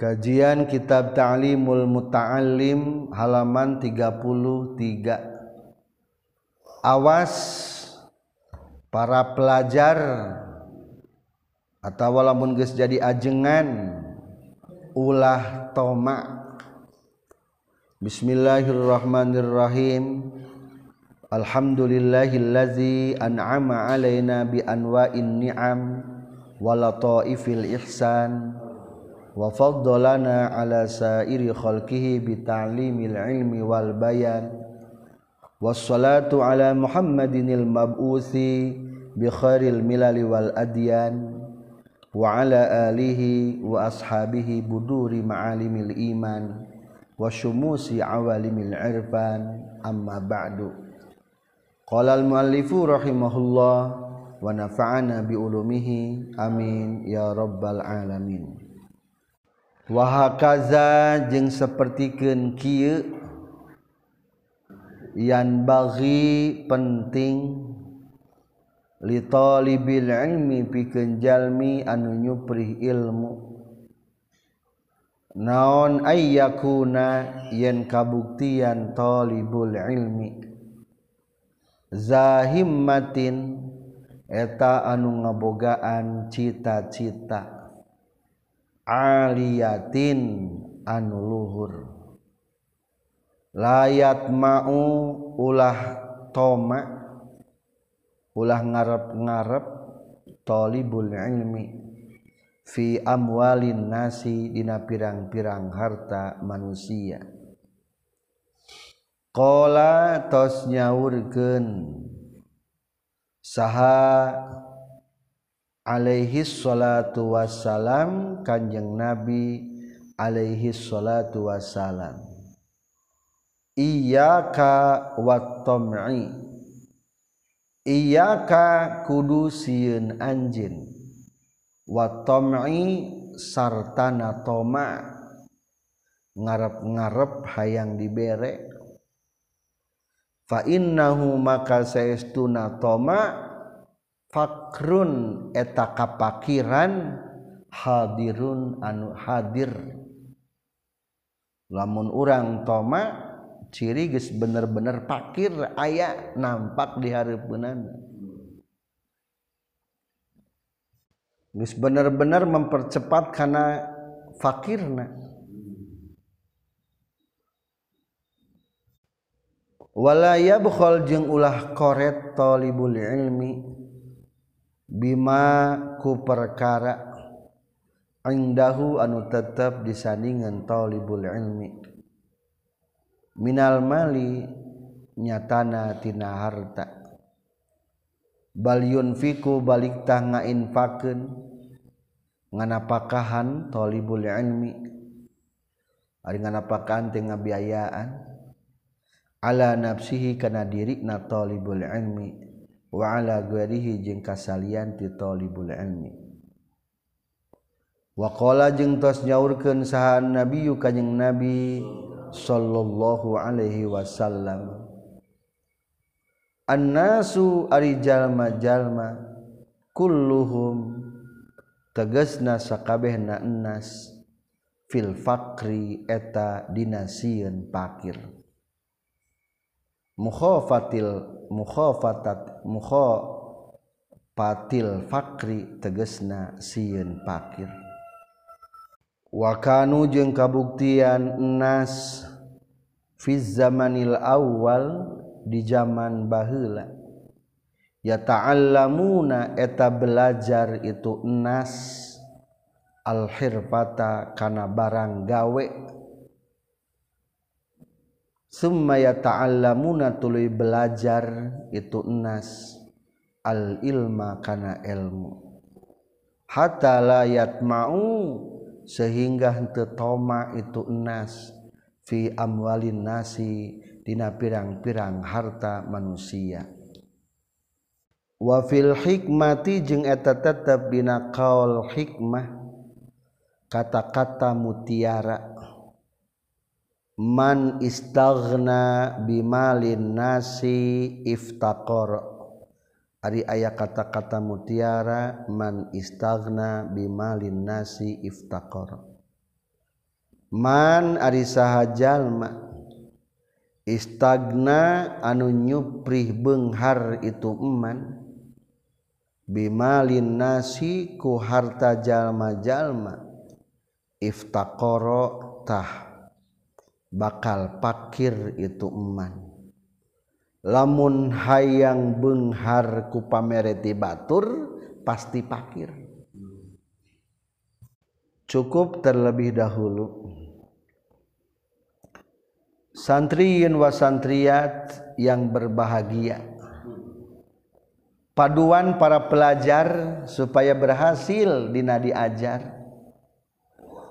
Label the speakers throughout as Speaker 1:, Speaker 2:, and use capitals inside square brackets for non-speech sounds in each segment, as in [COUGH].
Speaker 1: Kajian Kitab Ta'limul Muta'allim halaman 33. Awas para pelajar atau walaupun geus jadi ajengan ulah toma. Bismillahirrahmanirrahim. Alhamdulillahillazi an'ama alaina bi anwa'in ni'am wa lataifil ihsan. Wafaddalana ala sairi khalqihi bita'limil ilmi wal bayan Wassalatu ala muhammadinil mab'uthi bi khairil milali wal adyan Wa ala alihi wa ashabihi buduri ma'alimil iman Wa syumusi awalimil irfan amma ba'du Qala al-muallifu rahimahullah Wa nafa'ana bi ulumihi amin ya rabbal alamin wahakaza jeung sapertikeun kieu yan bagi penting li talibil ilmi pikeun jalmi anu nyupri ilmu. Naon ayyakuna yen kabuktian talibul ilmi? Zahimmatin eta anu ngabogaan cita-cita. aliyatin anu luhur. Layat mau ulah toma ulah ngarep-ngarep tolibul ilmi. Fi amwalin nasi dina pirang-pirang harta manusia. Kola tos nyaurkeun. Saha alaihi salatu wassalam kanjeng nabi alaihi salatu wassalam. Iyyaka wattam'i. Iyyaka kudu sieun anjeun. Wattam'i sartana toma. Ngarep-ngarep hayang dibere fa innahu maka saestuna toma fakrun eta kapakiran hadirun anu hadir. Lamun urang toma ciri geus bener-bener pakir aya nampak di hareupeunana. Geus bener-bener mempercepat karena fakirna. Wala yabkhal jeung ulah koret talibul ilmi. Bima ku perkara Indahu anu tetap disandingan talibul ilmi. Minal mali nyatana tina harta. Balyun fiku balik tah ngainfakeun nganapakahan talibul ilmi. Ari nganapakahan teu ngabiayaan. Ala nafsihi kana diri na talibul ilmi. waala guerihi jeung kasalian ti thalibul ilmi. Waqala jeung tos nyaurkeun saha nabiyyu kanjing nabi sallallahu alaihi wasallam annasu ari jalma-jalma kulluhum tegasna sakabehna ennas fil fakri eta dinasieun pakir. mukhofatil mukhofatat mukhofatil fakri tegesna sieun pakir. Wakanu jeung kabuktian nas fi zamanil awal di zaman baheula. Ya ta'allamuna eta belajar itu nas al hirfata kana barang gawe. Sumaya ta'allamuna tuluy belajar itu enas al ilma kana ilmu. Hatta la yatma'u sehingga henteu toma itu enas fi amwalin nasi dina pirang-pirang harta manusia. Wa fil hikmati jeung eta tetep dina qaul hikmah kata-kata mutiara man istaghna bimalin nasi iftaqor. Ari aya kata-kata mutiara man istaghna bimalin nasi iftaqor. Man ari saha istagna anu nyuprih benghar itu eman. Bimalin nasi ku harta jalma-jalma. Iftaqara tah. Bakal pakir itu eman. Lamun hayang Benghar ku pamerti Batur pasti pakir. Cukup terlebih dahulu. Santriin wasantriat yang berbahagia. Paduan para pelajar supaya berhasil di nadi ajar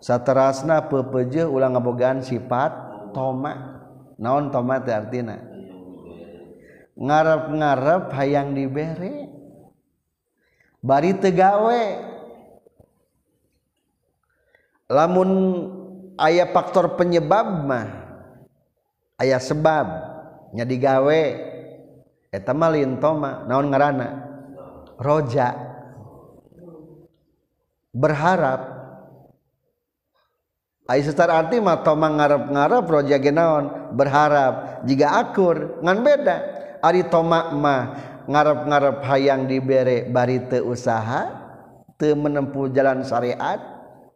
Speaker 1: saterasna pepeje ulang ngabogaan sifat toma. Naon toma teh artina? Ngarep-ngarep hayang dibere. Bari tegawe lamun ayah faktor penyebab mah ayah sebab nya digawe eta mah lintoma naon ngaranna roja. Berharap Ai secara arti mah toma ngarep-ngarep roja ge naon berharap jika akur ngan beda. Ari toma mah ngarep-ngarep hayang dibere bari teu usaha teu menempuh jalan syariat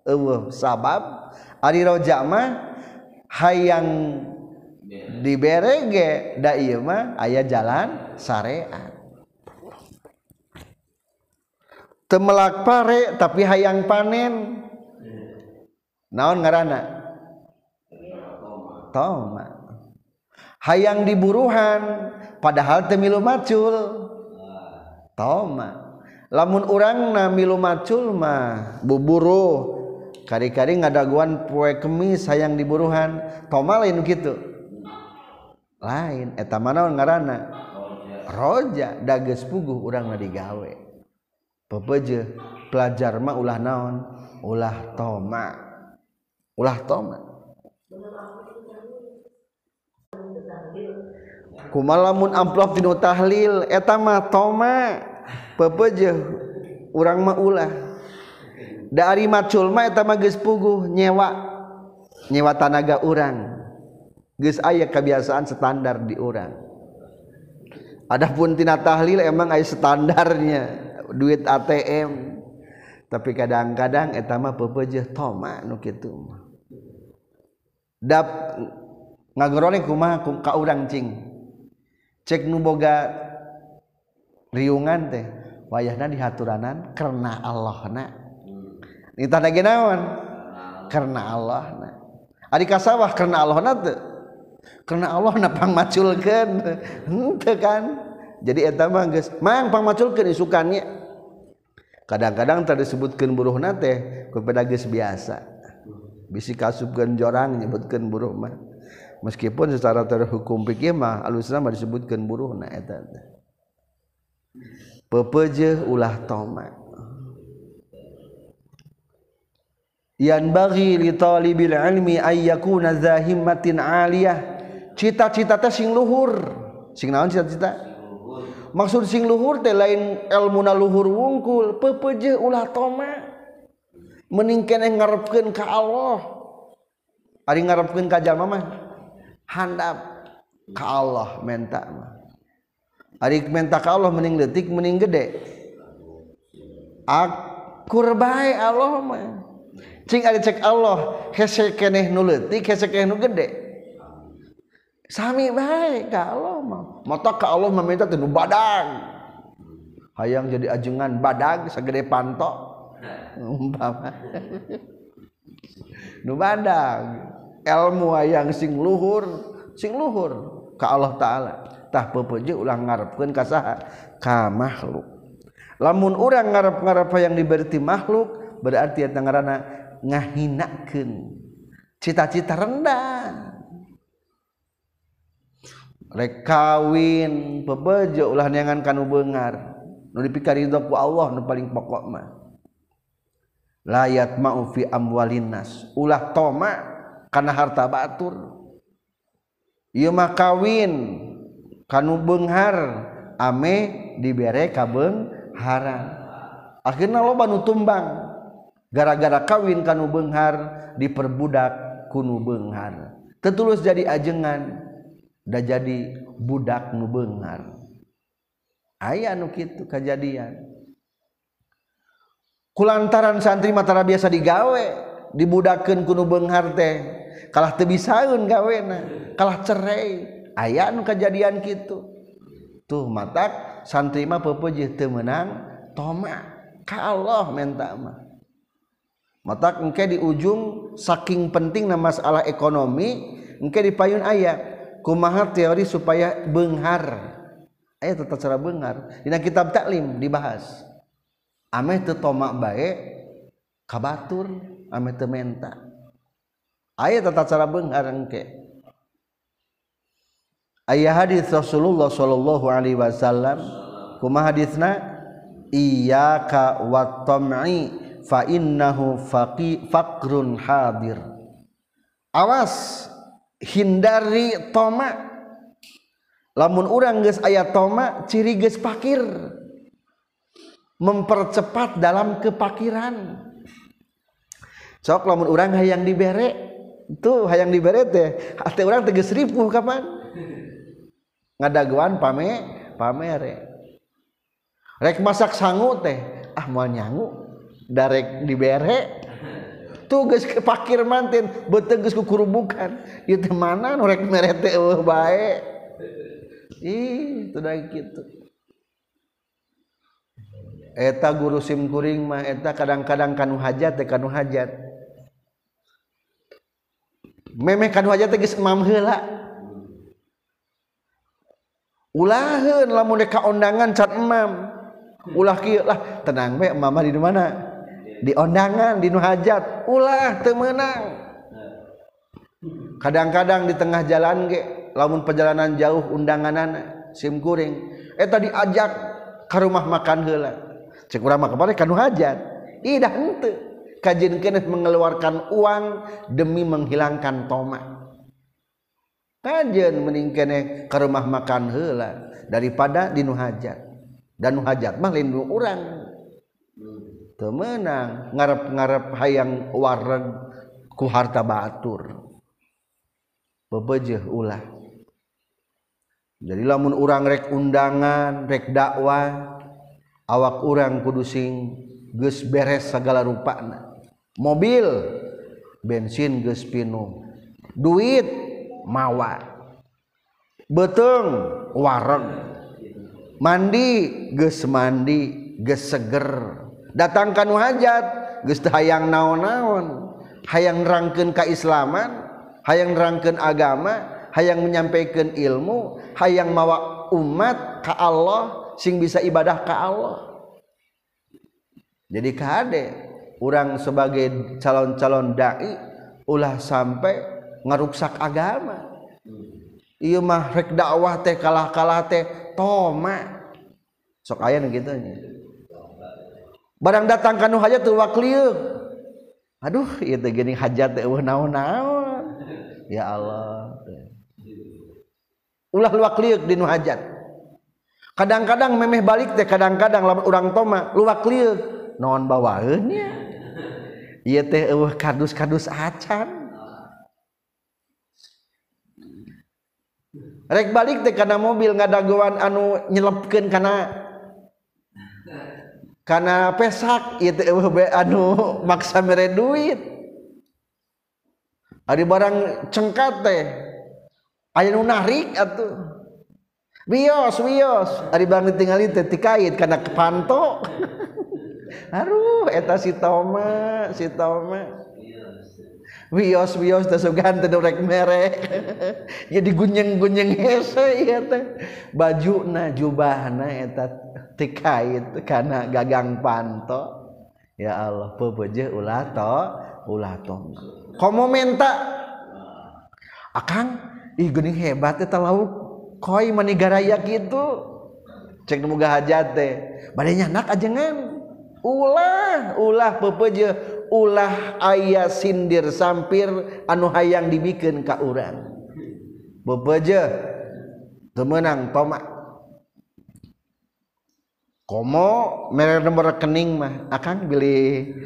Speaker 1: eueuh sabab. Ari roja mah hayang dibere ge da ieu mah aya jalan syariat. Temelak pare tapi hayang panen naon ngaranna toma hayang diburuhan padahal temilu macul. Toma lamun urangna milu macul mah buburu. Kari-kari ngadaguan poe kemis hayang diburuhan. Toma lain gitu lain. Eta mana ngaranna roja. Dages puguh urang digawe. Pepeje pelajar mah ulah naon? Ulah toma ulah toma kumalamun amplop dinu tahlil. Eta mah toma pepeje urang mah ulah. Dari macul mah eta mah geus puguh nyewa. Nyewa tanaga urang. Geus aya kebiasaan standar di urang. Adapun tina tahlil emang aya standarnya duit ATM tapi kadang-kadang eta mah pepeje toma nu kitu mah dap ngagorone kumaha ka urang cing. Cek nu boga riungan teh wayahna dihaturanan karena Allah na hmm. nita nage naon? Karena Allah na ari kasawah karena Allah na teh karena Allah na pangmaculkeun [LAUGHS] henteu kan? Jadi eta mah geus mang pangmaculkeun isukannya. Kadang-kadang tadi disebutkeun buruhna teh kepada geus biasa. bisi kasubkeun jorang nyebutkeun buruh mah. Meskipun secara terhukum fikih mah alusna mah disebutkeun buruhna eta pepeje ulah toma yan bagi li talibil ilmi ay yakuna zahimatin aliyah. Cita-cita teh sing luhur. Sing naon cita-cita? Maksud sing luhur teh lain ilmuna luhur wungkul. Pepeje ulah toma meningkeneh ngarepkeun ka Allah. Ari ngarepkeun ka jalma mah handap ka Allah menta mah. Ari menta ka Allah mending leutik mending gede. Akur bae Allah mah. Cing ari cek Allah hese keneh nu leutik hese keneh nu gede. Sami bae ka Allah mah. Mata ka Allah meminta teu badag hayang jadi ajengan badag sagede pantok umpama. Nu badag ilmu yang sing luhur sing luhur ka Allah taala. Tah pepeje ulang ngarepkeun ka saha? Ka makhluk. Lamun urang ngarep-ngarep yang diberi makhluk berarti eta ngaranna ngahinakeun. Cita-cita rendah. Rek kawin pebeje ulah neangan kanu beungar nu dipikari ku Allah nu paling pokok mah layat maufi amwalinas ulah toma karena harta batur ieu mah kawin kanu beunghar ame dibere ka beungharan akhirna loba nu tumbang. Gara-gara kawin kanu beunghar diperbudak kunu benghar. Tetulus jadi ajengan udah jadi budak nu benghar. Aya nu kitu kejadian kulantaran santri Matara biasa digawe dibudakan kuno Benghar teh kalah tebisaun gawena kalah cerai. Aya nu kejadian gitu tuh mata santri mah pepeje teu toma. Ka Allah menta mah. Mata engke di ujung saking penting na masalah ekonomi engke di payun ayat kumaha teori supaya benghar ayat tetap cara benghar dina kitab taklim dibahas. ame teu tomak bae kabatur ame teu menta. Aya tata cara beungar engke aya hadis Rasulullah sallallahu alaihi wasallam kumaha hadisna iyyaka wat tam'i fa innahu faqi faqrun hadir. Awas hindari tomak lamun urang geus aya tomak ciri geus fakir mempercepat dalam kepakiran. Sok lamun orang hayang dibere tuh hayang dibere teh hati orang tegas ribu kapan? Ngadaguan pame pamere. Rek masak sangu teh ah mau nyangu darek dibere tugas ke pakir mantin betegus kukurubukan. Itu mana norek merete uh, baik ih sudah gitu. eta guru SIM kuring mah eta kadang-kadang kanu hajat teh kanu hajat. Memeh kanu hajat teh geus emam heula. Ulaheun lamun ka undangan cat emam. Ulah kieu lah tenang we emam di mana? Di undangan di nu hajat. Ulah teu meunang. Kadang-kadang di tengah jalan ge lamun perjalanan jauh undanganan simkuring eta diajak ke rumah makan heula. Cek urang kemarin kanu hajat. Idah ente kajian kena mengeluarkan uang demi menghilangkan tomat meningkene ke rumah makan hela daripada di nuhajat dan nuhajat mah lindung orang temenang ngarep-ngarep hayang wareg ku harta batur. Bebejeh ulah. Jadi lamun urang rek undangan rek dakwah awak orang kudusing geus beres segala rupana. Mobil bensin geus pinum duit mawa. Beteng wareg mandi geus mandi geus seger. Datangkan hajat geus hayang naon-naon. Hayang rangkeun keislaman hayang rangkeun agama hayang menyampaikan ilmu hayang mawa umat ka Allah. sing bisa ibadah ke Allah. Jadi kade orang sebagai calon-calon dai ulah sampai ngeruksak agama. Iya mah rek dakwah teh kalah-kalah teh toma. Sok aya nu kitu barang datang kanu hajat teu waklieu aduh ieu teh geuning hajat teh eueuh naon-naon. Ya Allah. Ulah waklieu di nu hajat. kadang-kadang memeh balik teh kadang-kadang lamun urang toma luwak lieu. Naon bawaeun nya? Ieu teh eueuh kadus-kadus acan. Rek balik teh kana mobil ngadagoan anu nyelepkan karena karena pesak itu anu [LAUGHS] maksa mere duit. Ada barang cengkat teh ayah narik atuh. Wios, wios. Ari bang ditinggalin teh tikait karena kepanto. Aduh, eta si Toma, si Toma. Wios, wios teh sugan teh rek mere. ya [LAUGHS] digunyeng-gunyeng hese ieu teh. Bajuna, jubahna eta tikait karena gagang panto. Ya Allah, pebeje ulah to, ulah tong. Komo menta. Akang, ih geuning hebat eta lauk koi manigaraya gitu cek muga hajat teh. Badainya nak ajengan ulah ulah pepeje ulah ayah sindir sampir anu hayang dibikin ka urang. Bebeje temenang tomak komo merek nomor rekening mah. Akan beli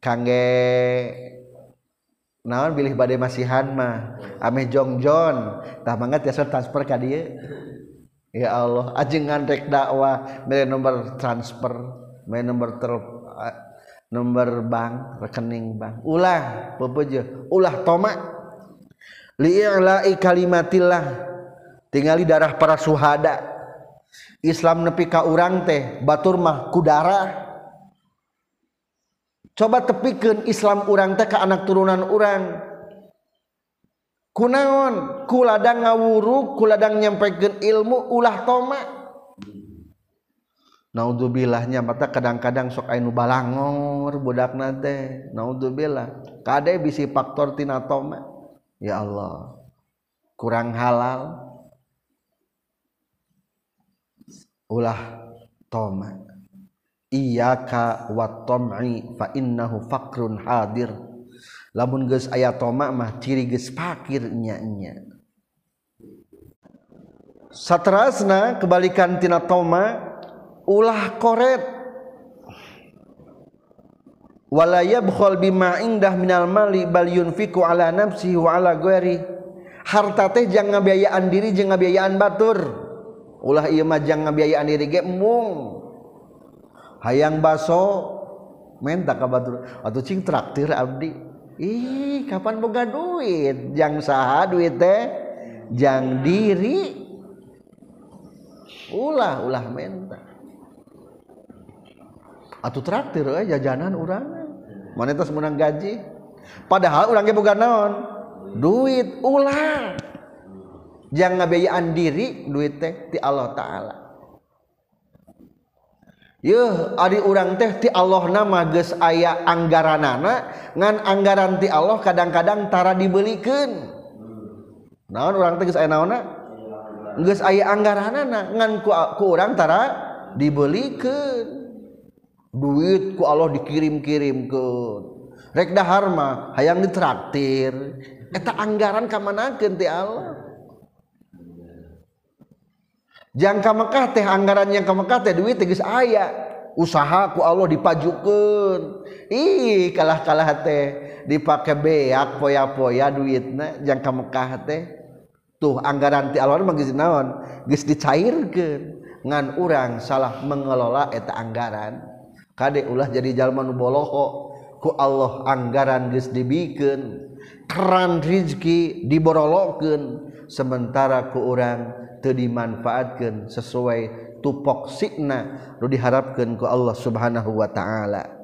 Speaker 1: kangge naon bilih badai masihan mah? Ameh jongjon tah mangga tiasa transfer ka dieu? Ya Allah ajeng ngantek dakwah mere nomor transfer mere nomor ter nomor bank rekening bank. Ulah pepeje ulah toma. Li'la'i kalimatillah. Tingali darah para suhada. Islam nepi ka urang teh batur mah ku darah coba tepikan Islam urang teh ke anak turunan urang. Kunaon? Kuladang ngawuru kuladang nyampaikan ilmu ulah toma. Naudzubilahnya mata kadang-kadang sok ainu balangor budak nate naudzubillah. Kade bisi faktor tina toma? Ya Allah kurang halal. Ulah toma. Iyyaka wat tam'i fa innahu faqrun hadir. Lamun geus aya toma mah ciri geus fakir nya nya satrasna kebalikan tina toma ulah koret. Wala yabkhal bima indah minal mali bal yunfiku ala nafsihi wa ala ghairi. Harta teh jangan ngabiayaan diri jeung ngabiayaan batur. Ulah ieu mah jangan ngabiayaan diri ge mung hayang baso menta ka batur atuh cing traktir abdi. Ih kapan boga duit? Jang saha duit teh? Jang diri. Ulah ulah menta atuh traktir eh, jajanan urang mana tas menang gaji? Padahal urangnya boga naon? Duit ulah. Jangan ngabeyaan diri duit teh ti Allah taala. Yuh, Ari urang teh ti Allah nama ge aya anggaran anak ngan anggaran ti Allah kadang-kadangtara dibelikan naon orang teges aya naon geus aya anggaran anak ngan ku, ku urangtara dibelikan duit ku Allah dikirim-kirim ke rek dahar mah hayang ditraktir. Eta anggaran kamanakeun ti Allah? jangka Mekah teh anggaran yang ke Mekah teh duit teges ayah usahaku Allah dipajukan ih kalah-kalah teh dipakai beak poya-poya duitnya jangka Mekah teh. Tuh anggaran ti Allah mah naon geus dicairkeun. Ngan urang salah mengelola eta anggaran kade ulah jadi jalma nu boloho. Ku Allah anggaran geus dibikeun keran rizki diborolokeun. Sementara ku urang dimanfaatkan sesuai tupok sikna diharapkan ke Allah subhanahu Wa ta'ala.